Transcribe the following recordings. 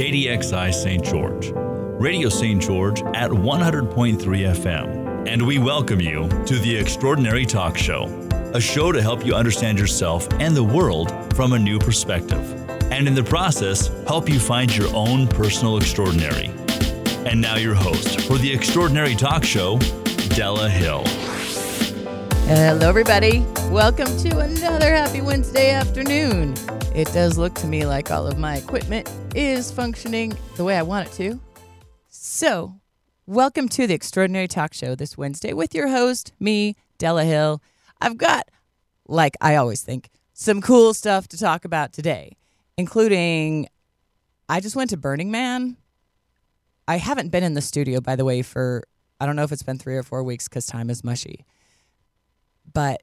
KDXI St. George, Radio St. George at 100.3 FM. And we welcome you to the Extraordinary Talk Show, a show to help you understand yourself and the world from a new perspective. And in the process, help you find your own personal extraordinary. And now, your host for the Extraordinary Talk Show, Della Hill. Hello, everybody. Welcome to another happy Wednesday afternoon. It does look to me like all of my equipment is functioning the way I want it to. So, welcome to the Extraordinary Talk Show this Wednesday with your host, me, Della Hill. I've got, like I always think, some cool stuff to talk about today, including I just went to Burning Man. I haven't been in the studio, by the way, for I don't know if it's been three or four weeks because time is mushy but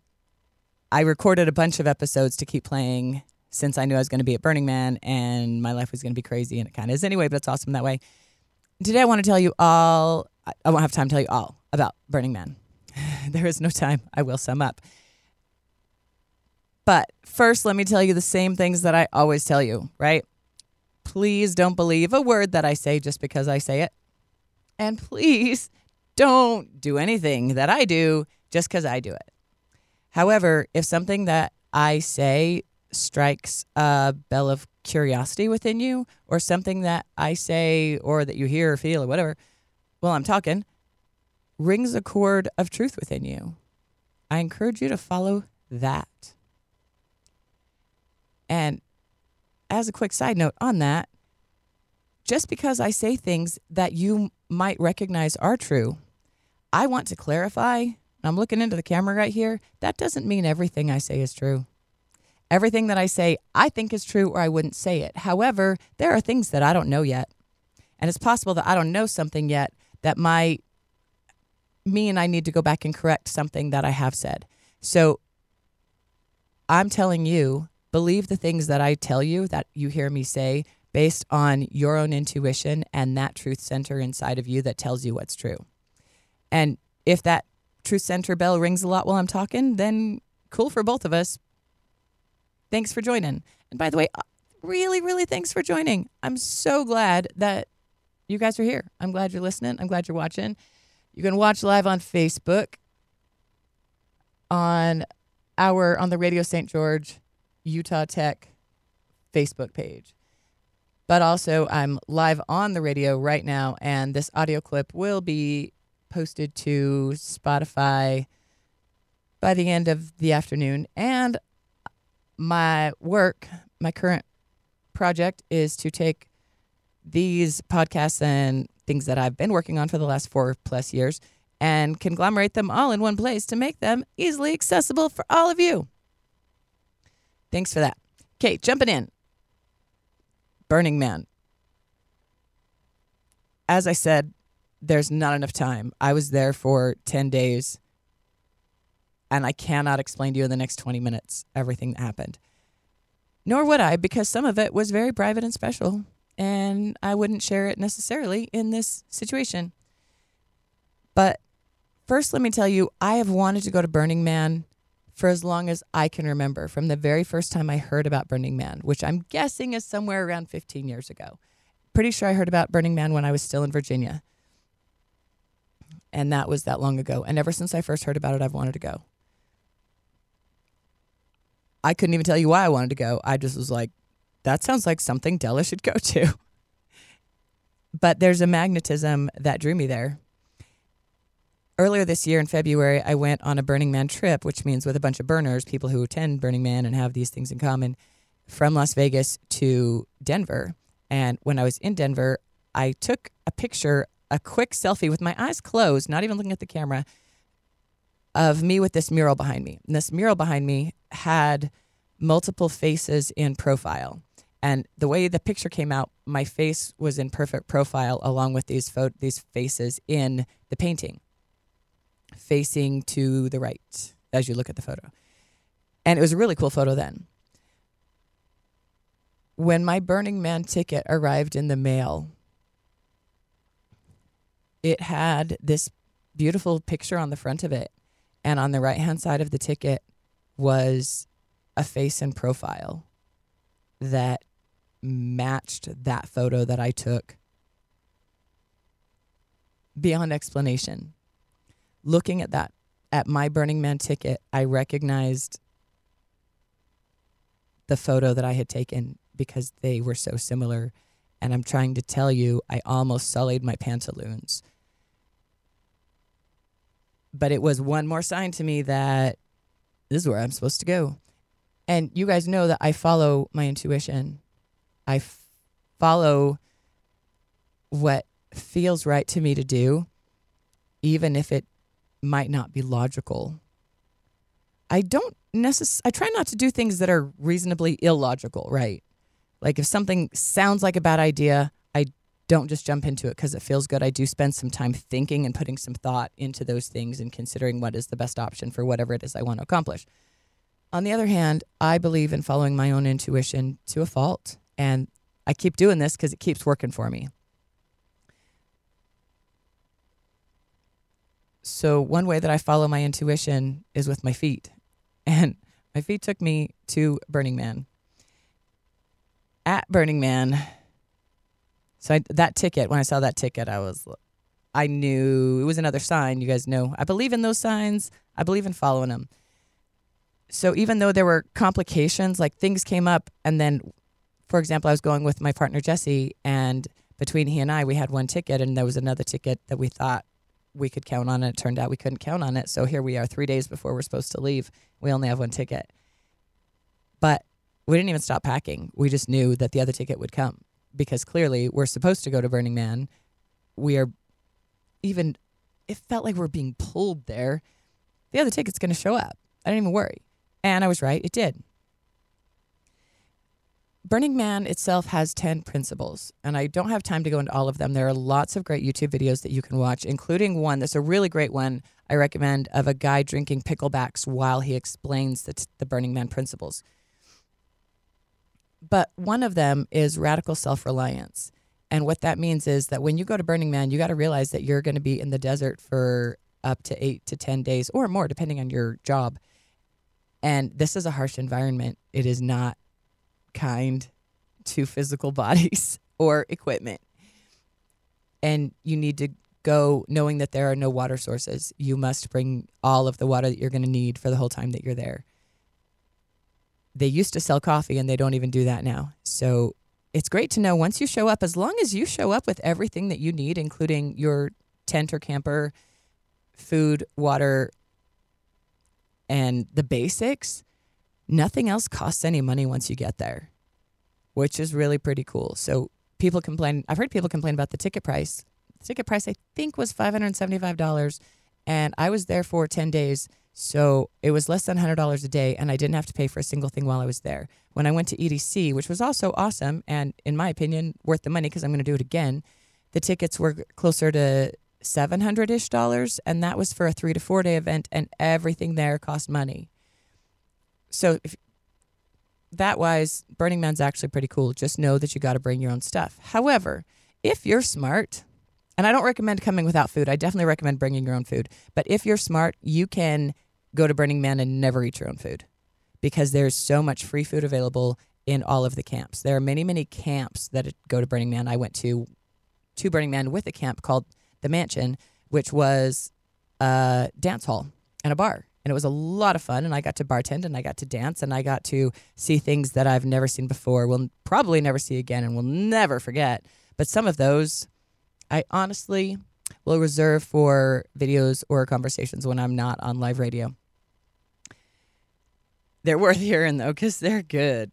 I recorded a bunch of episodes to keep playing since I knew I was going to be at Burning Man and my life was going to be crazy, and it kind of is anyway, but it's awesome that way. Today, I want to tell you all, I won't have time to tell you all about Burning Man. there is no time. I will sum up. But first, let me tell you the same things that I always tell you, right? Please don't believe a word that I say just because I say it. And please don't do anything that I do just because I do it. However, if something that I say strikes a bell of curiosity within you, or something that I say or that you hear or feel or whatever while I'm talking rings a chord of truth within you, I encourage you to follow that. And as a quick side note on that, just because I say things that you might recognize are true, I want to clarify I'm looking into the camera right here, that doesn't mean everything I say is true. Everything that I say, I think is true, or I wouldn't say it. However, there are things that I don't know yet. And it's possible that I don't know something yet that might mean I need to go back and correct something that I have said. So I'm telling you, believe the things that I tell you, that you hear me say, based on your own intuition and that truth center inside of you that tells you what's true. And if that Truth Center bell rings a lot while I'm talking, then cool for both of us. Thanks for joining. And by the way, uh, really, really thanks for joining. I'm so glad that you guys are here. I'm glad you're listening. I'm glad you're watching. You can watch live on Facebook on our on the Radio St. George Utah Tech Facebook page. But also I'm live on the radio right now and this audio clip will be posted to Spotify by the end of the afternoon. And my work, my current project is to take these podcasts and things that I've been working on for the last four plus years and conglomerate them all in one place to make them easily accessible for all of you. Thanks for that. Okay, jumping in. Burning Man. As I said, there's not enough time. I was there for 10 days and I cannot explain to you in the next 20 minutes everything that happened. Nor would I, because some of it was very private and special, and I wouldn't share it necessarily in this situation. But first, let me tell you, I have wanted to go to Burning Man for as long as I can remember, from the very first time I heard about Burning Man, which I'm guessing is somewhere around 15 years ago. Pretty sure I heard about Burning Man when I was still in Virginia and that was that long ago. And ever since I first heard about it, I've wanted to go. I couldn't even tell you why I wanted to go. I just was like, that sounds like something Della should go to. but there's a magnetism that drew me there. Earlier this year in February, I went on a Burning Man trip, which means with a bunch of burners, people who attend Burning Man and have these things in common, from Las Vegas to Denver. And when I was in Denver, I took a picture a quick selfie with my eyes closed, not even looking at the camera, of me with this mural behind me. And this mural behind me had multiple faces in profile. And the way the picture came out, my face was in perfect profile along with these fo- these faces in the painting, facing to the right as you look at the photo. And it was a really cool photo then. When my Burning Man ticket arrived in the mail, it had this beautiful picture on the front of it. And on the right hand side of the ticket was a face and profile that matched that photo that I took beyond explanation. Looking at that, at my Burning Man ticket, I recognized the photo that I had taken because they were so similar. And I'm trying to tell you, I almost sullied my pantaloons. But it was one more sign to me that this is where I'm supposed to go. And you guys know that I follow my intuition. I f- follow what feels right to me to do, even if it might not be logical. I don't necess- I try not to do things that are reasonably illogical, right? Like if something sounds like a bad idea, I don't just jump into it because it feels good. I do spend some time thinking and putting some thought into those things and considering what is the best option for whatever it is I want to accomplish. On the other hand, I believe in following my own intuition to a fault. And I keep doing this because it keeps working for me. So, one way that I follow my intuition is with my feet. And my feet took me to Burning Man. At Burning Man, so I, that ticket, when I saw that ticket, I was, I knew it was another sign. You guys know I believe in those signs, I believe in following them. So, even though there were complications, like things came up, and then, for example, I was going with my partner Jesse, and between he and I, we had one ticket, and there was another ticket that we thought we could count on it. It turned out we couldn't count on it. So here we are, three days before we're supposed to leave. We only have one ticket. But we didn't even stop packing. We just knew that the other ticket would come because clearly we're supposed to go to Burning Man. We are even, it felt like we're being pulled there. The other ticket's going to show up. I didn't even worry. And I was right, it did. Burning Man itself has 10 principles, and I don't have time to go into all of them. There are lots of great YouTube videos that you can watch, including one that's a really great one I recommend of a guy drinking picklebacks while he explains the, the Burning Man principles. But one of them is radical self reliance. And what that means is that when you go to Burning Man, you got to realize that you're going to be in the desert for up to eight to 10 days or more, depending on your job. And this is a harsh environment. It is not kind to physical bodies or equipment. And you need to go knowing that there are no water sources. You must bring all of the water that you're going to need for the whole time that you're there. They used to sell coffee and they don't even do that now. So it's great to know once you show up, as long as you show up with everything that you need, including your tent or camper, food, water, and the basics, nothing else costs any money once you get there, which is really pretty cool. So people complain. I've heard people complain about the ticket price. The ticket price I think was five hundred seventy-five dollars, and I was there for ten days, so it was less than hundred dollars a day, and I didn't have to pay for a single thing while I was there. When I went to EDC, which was also awesome, and in my opinion worth the money because I'm going to do it again, the tickets were closer to seven hundred ish dollars, and that was for a three to four day event, and everything there cost money so if that wise, Burning Man's actually pretty cool. Just know that you got to bring your own stuff. However, if you're smart, and I don't recommend coming without food, I definitely recommend bringing your own food. But if you're smart, you can go to Burning Man and never eat your own food because there's so much free food available in all of the camps. There are many, many camps that go to Burning Man. I went to to Burning Man with a camp called the Mansion, which was a dance hall and a bar. And it was a lot of fun. And i got to bartend and i got to dance and i got to see things that i've never seen before will probably never see again and will never forget. But some of those i honestly will reserve for videos or conversations when i'm not on live radio. They're worth hearing though because they're good.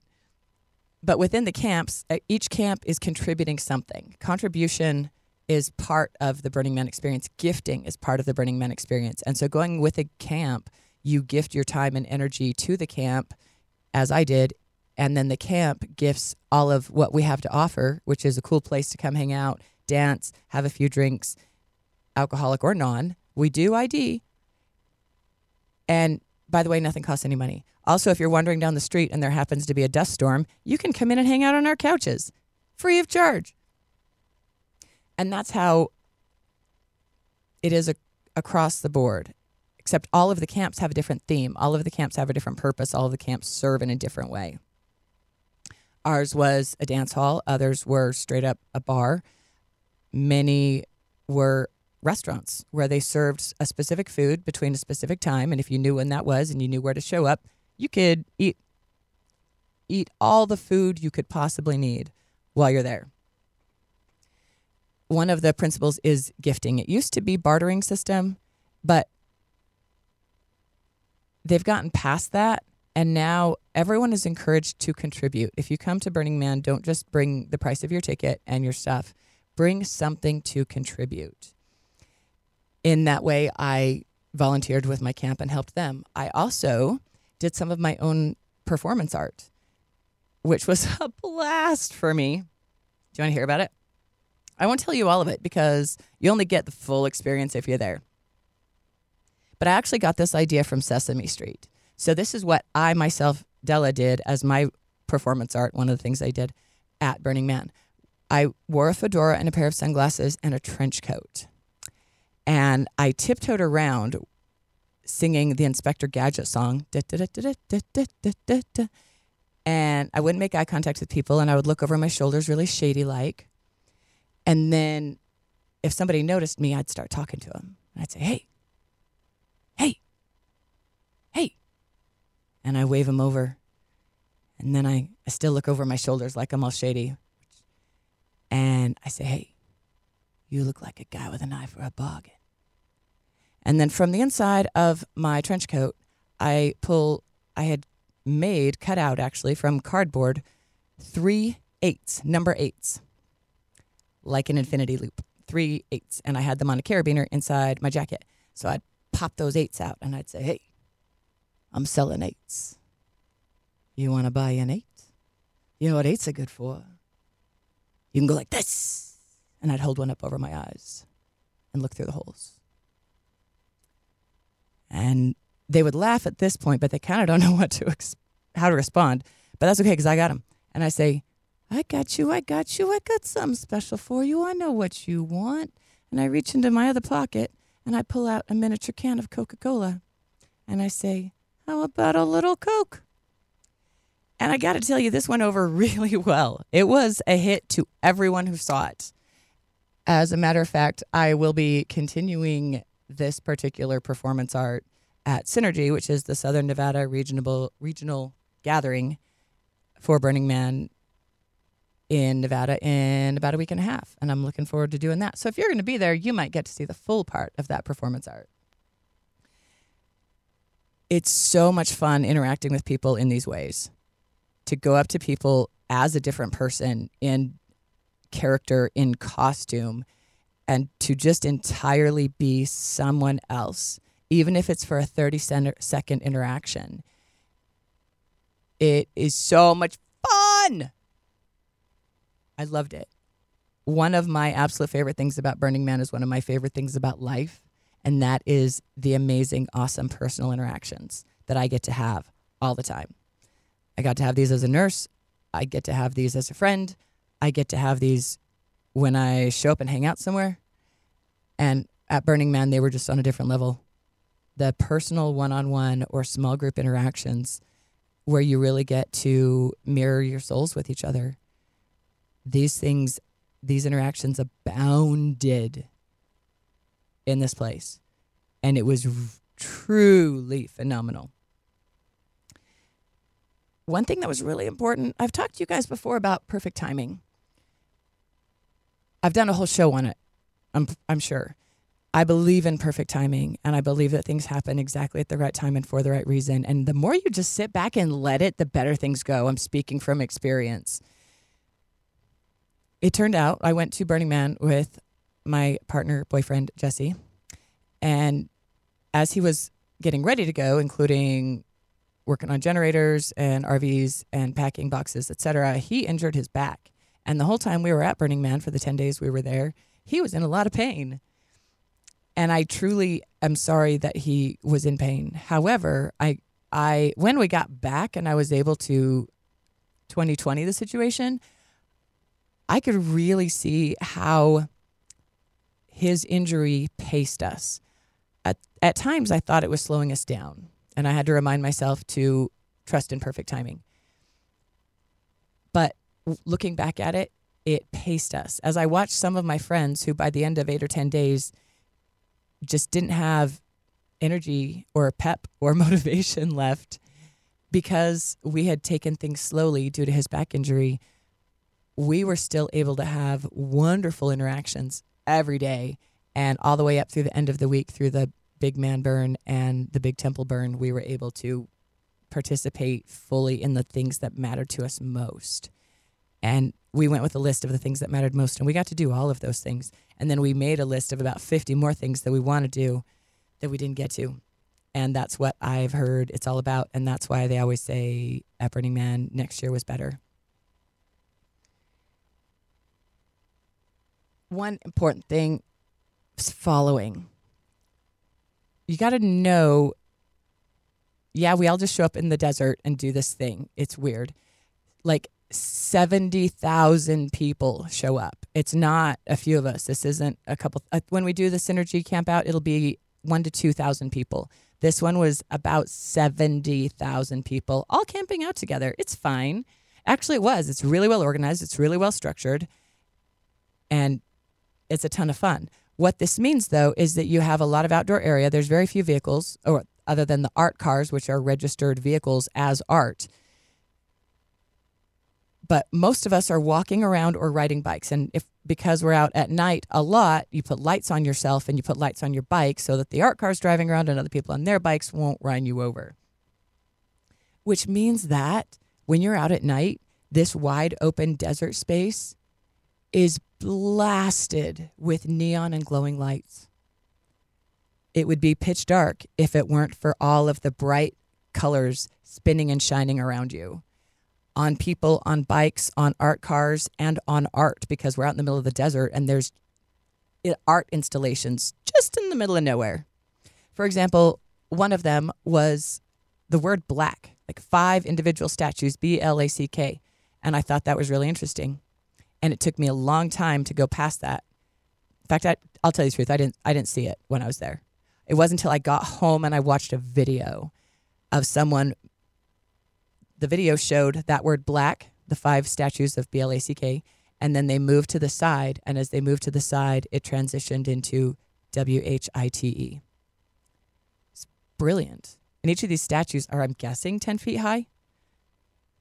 But within the camps uh, each camp is contributing something. Contribution is part of the Burning Man experience. Gifting is part of the Burning Man experience. And so going with a camp you gift your time and energy to the camp, as I did. And then the camp gifts all of what we have to offer, which is a cool place to come hang out, dance, have a few drinks, alcoholic or non. We do ID. And by the way, nothing costs any money. Also, if you're wandering down the street and there happens to be a dust storm, you can come in and hang out on our couches free of charge. And that's how it is a, across the board except all of the camps have a different theme. All of the camps have a different purpose. All of the camps serve in a different way. Ours was a dance hall, others were straight up a bar. Many were restaurants where they served a specific food between a specific time and if you knew when that was and you knew where to show up, you could eat eat all the food you could possibly need while you're there. One of the principles is gifting. It used to be bartering system, but they've gotten past that and now everyone is encouraged to contribute. If you come to Burning Man, don't just bring the price of your ticket and your stuff. Bring something to contribute. In that way, I volunteered with my camp and helped them. I also did some of my own performance art, which was a blast for me. Do you want to hear about it? I won't tell you all of it because you only get the full experience if you're there. But I actually got this idea from Sesame Street. So this is what I myself, Della, did as my performance art. One of the things I did at Burning Man. I wore a fedora and a pair of sunglasses and a trench coat. And I tiptoed around singing the Inspector Gadget song. And I wouldn't make eye contact with people and I would look over my shoulders really shady like. And then if somebody noticed me, I'd start talking to them. And I'd say, hey, hey, hey. And I wave them over. And then I, I still look over my shoulders like I'm all shady. And I say, hey, you look like a guy with a knife or a bargain. And then from the inside of my trench coat, I pull, I had made, cut out actually from cardboard, three eights, number eights, like an infinity loop, three eights. And I had them on a carabiner inside my jacket. So I'd pop those eights out and I'd say, hey, I'm selling eights. You want to buy an eight? You know what eights are good for? You can go like this. And I'd hold one up over my eyes and look through the holes. And they would laugh at this point, but they kind of don't know what to ex- how to respond. But that's okay because I got them. And I say, I got you, I got you, I got something special for you. I know what you want. And I reach into my other pocket and I pull out a miniature can of Coca Cola. And I say, How about a little Coke? And I got to tell you, this went over really well. It was a hit to everyone who saw it. As a matter of fact, I will be continuing this particular performance art at Synergy, which is the Southern Nevada regional regional gathering for Burning Man in Nevada in about a week and a half. And I'm looking forward to doing that. So if you're going to be there, you might get to see the full part of that performance art. It's so much fun interacting with people in these ways. To go up to people as a different person in character, in costume, and to just entirely be someone else, even if it's for a 30 second interaction. It is so much fun. I loved it. One of my absolute favorite things about Burning Man is one of my favorite things about life, and that is the amazing, awesome personal interactions that I get to have all the time. I got to have these as a nurse. I get to have these as a friend. I get to have these when I show up and hang out somewhere. And at Burning Man, they were just on a different level. The personal one on one or small group interactions where you really get to mirror your souls with each other. These things, these interactions abounded in this place. And it was truly phenomenal. One thing that was really important, I've talked to you guys before about perfect timing. I've done a whole show on it. I'm I'm sure. I believe in perfect timing and I believe that things happen exactly at the right time and for the right reason. And the more you just sit back and let it, the better things go. I'm speaking from experience. It turned out I went to Burning Man with my partner, boyfriend, Jesse. And as he was getting ready to go, including working on generators and RVs and packing boxes, etc., he injured his back. And the whole time we were at Burning Man for the 10 days we were there, he was in a lot of pain. And I truly am sorry that he was in pain. However, I I when we got back and I was able to 2020 the situation, I could really see how his injury paced us. At at times I thought it was slowing us down, and I had to remind myself to trust in perfect timing. But looking back at it, it paced us. As I watched some of my friends who, by the end of eight or 10 days, just didn't have energy or pep or motivation left because we had taken things slowly due to his back injury, we were still able to have wonderful interactions every day and all the way up through the end of the week through the big man burn and the big temple burn we were able to participate fully in the things that mattered to us most. And we went with a list of the things that mattered most and we got to do all of those things. And then we made a list of about 50 more things that we want to do that we didn't get to. And that's what i've heard it's all about and that's why they always say at burning man next year was better one important thing is following. You got to know, yeah, we all just show up in the desert and do this thing. It's weird. Like 70,000 people show up. It's not a few of us. This isn't a couple. Uh, when we do the Synergy Camp out, it'll be one to 2,000 people. This one was about 70,000 people all camping out together. It's fine. Actually, it was. It's really well organized, it's really well structured. And it's a ton of fun. What this means, though, is that you have a lot of outdoor area. There's very few vehicles, or other than the art cars, which are registered vehicles as art. But most of us are walking around or riding bikes. And if because we're out at night a lot, you put lights on yourself and you put lights on your bike so that the art cars driving around and other people on their bikes won't run you over. Which means that when you're out at night, this wide open desert space is blasted with neon and glowing lights. It would be pitch dark if it weren't for all of the bright colors spinning and shining around you on people, on bikes, on art cars, and on art because we're out in the middle of the desert and there's eh, art installations just in the middle of nowhere. For example, one of them was the word black, like five individual statues, B L A C K. And I thought that was really interesting and it took me a long time to go past that. In fact, I, I'll tell you the truth. I didn't. I didn't see it when I was there. It wasn't until I got home and I watched a video of someone. The video showed that word black, the five statues of B L A C K, and then they moved to the side. And as they moved to the side, it transitioned into W H I T E. It's brilliant. And each of these statues are, I'm guessing, 10 feet high.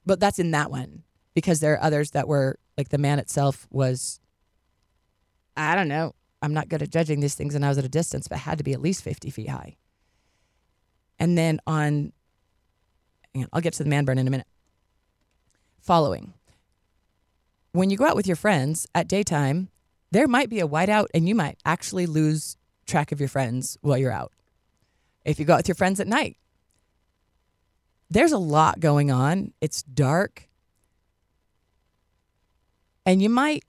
But that's in that one because there are others that were like the man itself was, I don't know. I'm not good at judging these things, and I was at a distance, but had to be at least 50 feet high. And then on, I'll get to the man burn in a minute. Following. When you go out with your friends at daytime, there might be a whiteout, and you might actually lose track of your friends while you're out. If you go out with your friends at night, there's a lot going on. It's dark and you might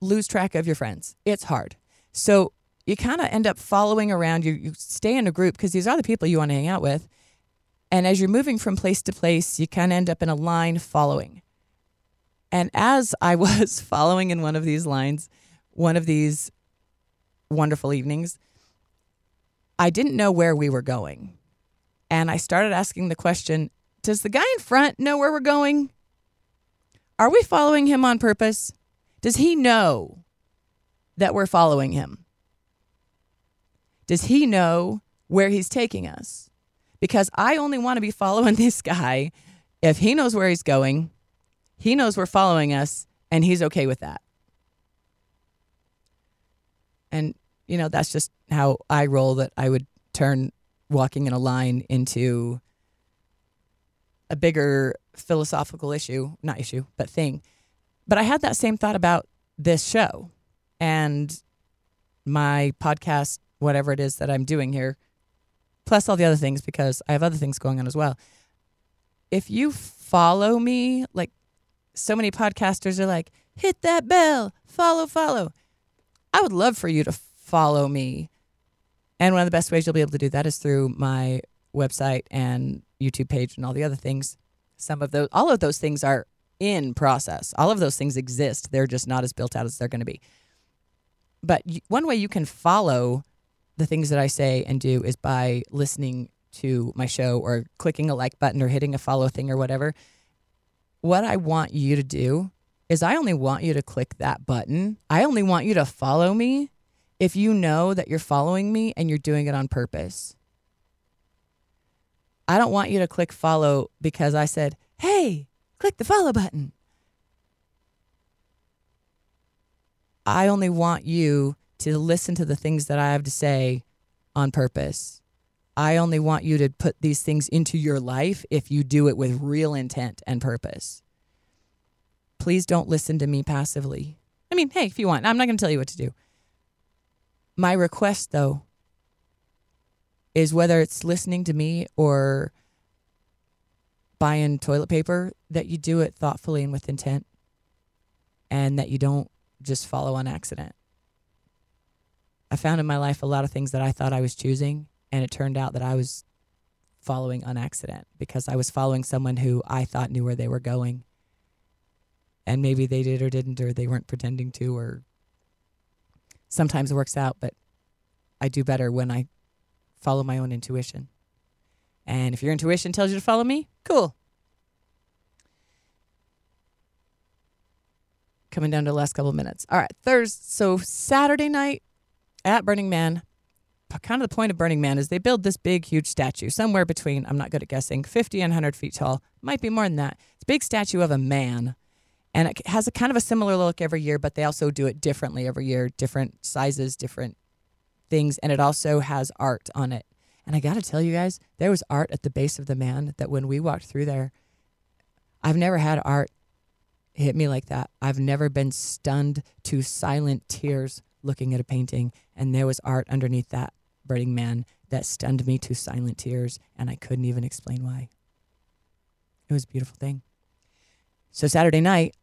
lose track of your friends. It's hard. So you kind of end up following around. You, you stay in a group because these are the people you want to hang out with. And as you're moving from place to place, you kind of end up in a line following. And as I was following in one of these lines, one of these wonderful evenings, I didn't know where we were going. And I started asking the question Does the guy in front know where we're going? Are we following him on purpose? Does he know that we're following him? Does he know where he's taking us? Because I only want to be following this guy if he knows where he's going, he knows we're following us, and he's okay with that. And, you know, that's just how I roll that I would turn walking in a line into a bigger philosophical issue, not issue, but thing. But I had that same thought about this show and my podcast, whatever it is that I'm doing here, plus all the other things, because I have other things going on as well. If you follow me, like so many podcasters are like, hit that bell, follow, follow. I would love for you to follow me. And one of the best ways you'll be able to do that is through my website and YouTube page and all the other things. Some of those, all of those things are in process. All of those things exist. They're just not as built out as they're going to be. But one way you can follow the things that I say and do is by listening to my show or clicking a like button or hitting a follow thing or whatever. What I want you to do is I only want you to click that button. I only want you to follow me if you know that you're following me and you're doing it on purpose. I don't want you to click follow because I said, hey, click the follow button. I only want you to listen to the things that I have to say on purpose. I only want you to put these things into your life if you do it with real intent and purpose. Please don't listen to me passively. I mean, hey, if you want, I'm not going to tell you what to do. My request, though, is whether it's listening to me or buying toilet paper, that you do it thoughtfully and with intent and that you don't just follow on accident. I found in my life a lot of things that I thought I was choosing, and it turned out that I was following on accident because I was following someone who I thought knew where they were going. And maybe they did or didn't, or they weren't pretending to, or sometimes it works out, but I do better when I follow my own intuition. And if your intuition tells you to follow me, cool. Coming down to the last couple minutes. All right, Thursday. So Saturday night at Burning Man, kind of the point of Burning Man is they build this big, huge statue somewhere between, I'm not good at guessing, 50 and 100 feet tall. Might be more than that. It's a big statue of a man. And it has a kind of a similar look every year, but they also do it differently every year, different sizes, different things. And it also has art on it. And I got to tell you guys, there was art at the base of the man that when we walked through there, I've never had art hit me like that. I've never been stunned to silent tears looking at a painting. And there was art underneath that Burning Man that stunned me to silent tears. And I couldn't even explain why. It was a beautiful thing. So Saturday night,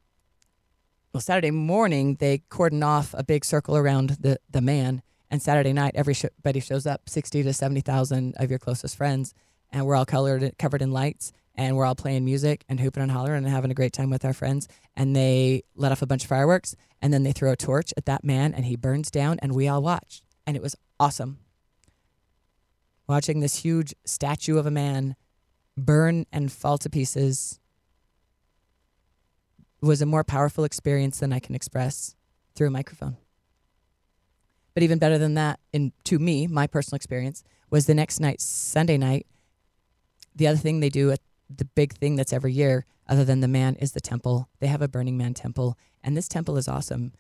well, Saturday morning, they cordon off a big circle around the, the man and Saturday night, everybody shows up, 60 to 70,000 of your closest friends, and we're all colored, covered in lights, and we're all playing music and hooping and hollering and having a great time with our friends. And they let off a bunch of fireworks, and then they throw a torch at that man, and he burns down, and we all watch. And it was awesome. Watching this huge statue of a man burn and fall to pieces was a more powerful experience than I can express through a microphone. But even better than that, in to me, my personal experience was the next night, Sunday night. The other thing they do at the big thing that's every year, other than the man, is the temple. They have a Burning Man temple, and this temple is awesome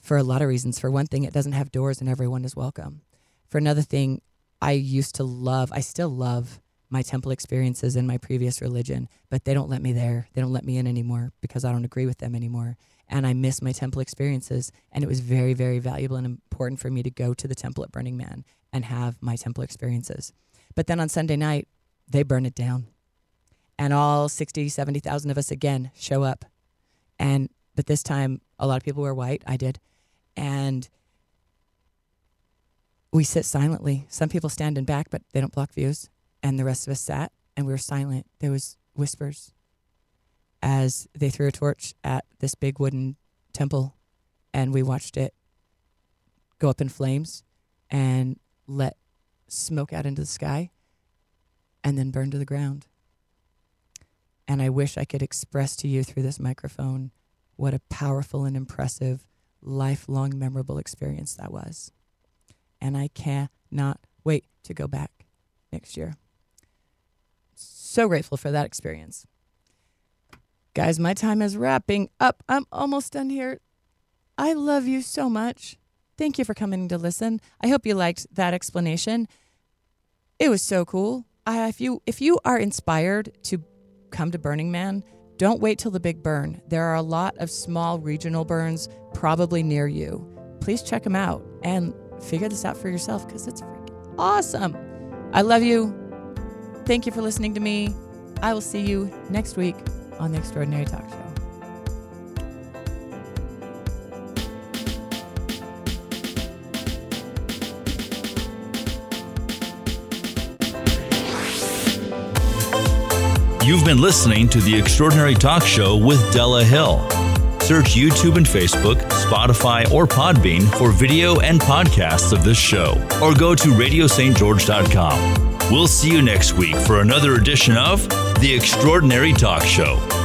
for a lot of reasons. For one thing, it doesn't have doors, and everyone is welcome. For another thing, I used to love, I still love my temple experiences in my previous religion, but they don't let me there. They don't let me in anymore because I don't agree with them anymore and I miss my temple experiences. And it was very, very valuable and important for me to go to the temple at Burning Man and have my temple experiences. But then on Sunday night, they burn it down. And all 60, 70,000 of us again show up. And, but this time, a lot of people were white. I did. And we sit silently. Some people stand in back, but they don't block views. And the rest of us sat and we were silent. There was whispers as they threw a torch at this big wooden temple and we watched it go up in flames and let smoke out into the sky and then burn to the ground. And I wish I could express to you through this microphone what a powerful and impressive, lifelong, memorable experience that was. And I cannot wait to go back next year. So grateful for that experience. Guys, my time is wrapping up. I'm almost done here. I love you so much. Thank you for coming to listen. I hope you liked that explanation. It was so cool. I, if you if you are inspired to come to Burning Man, don't wait till the big burn. There are a lot of small regional burns probably near you. Please check them out and figure this out for yourself because it's freaking awesome. I love you. Thank you for listening to me. I will see you next week on the Extraordinary Talk Show. You've been listening to the Extraordinary Talk Show with Della Hill. Search YouTube and Facebook, Spotify, or Podbean for video and podcasts of this show, or go to radiostgeorge.com. We'll see you next week for another edition of The Extraordinary Talk Show.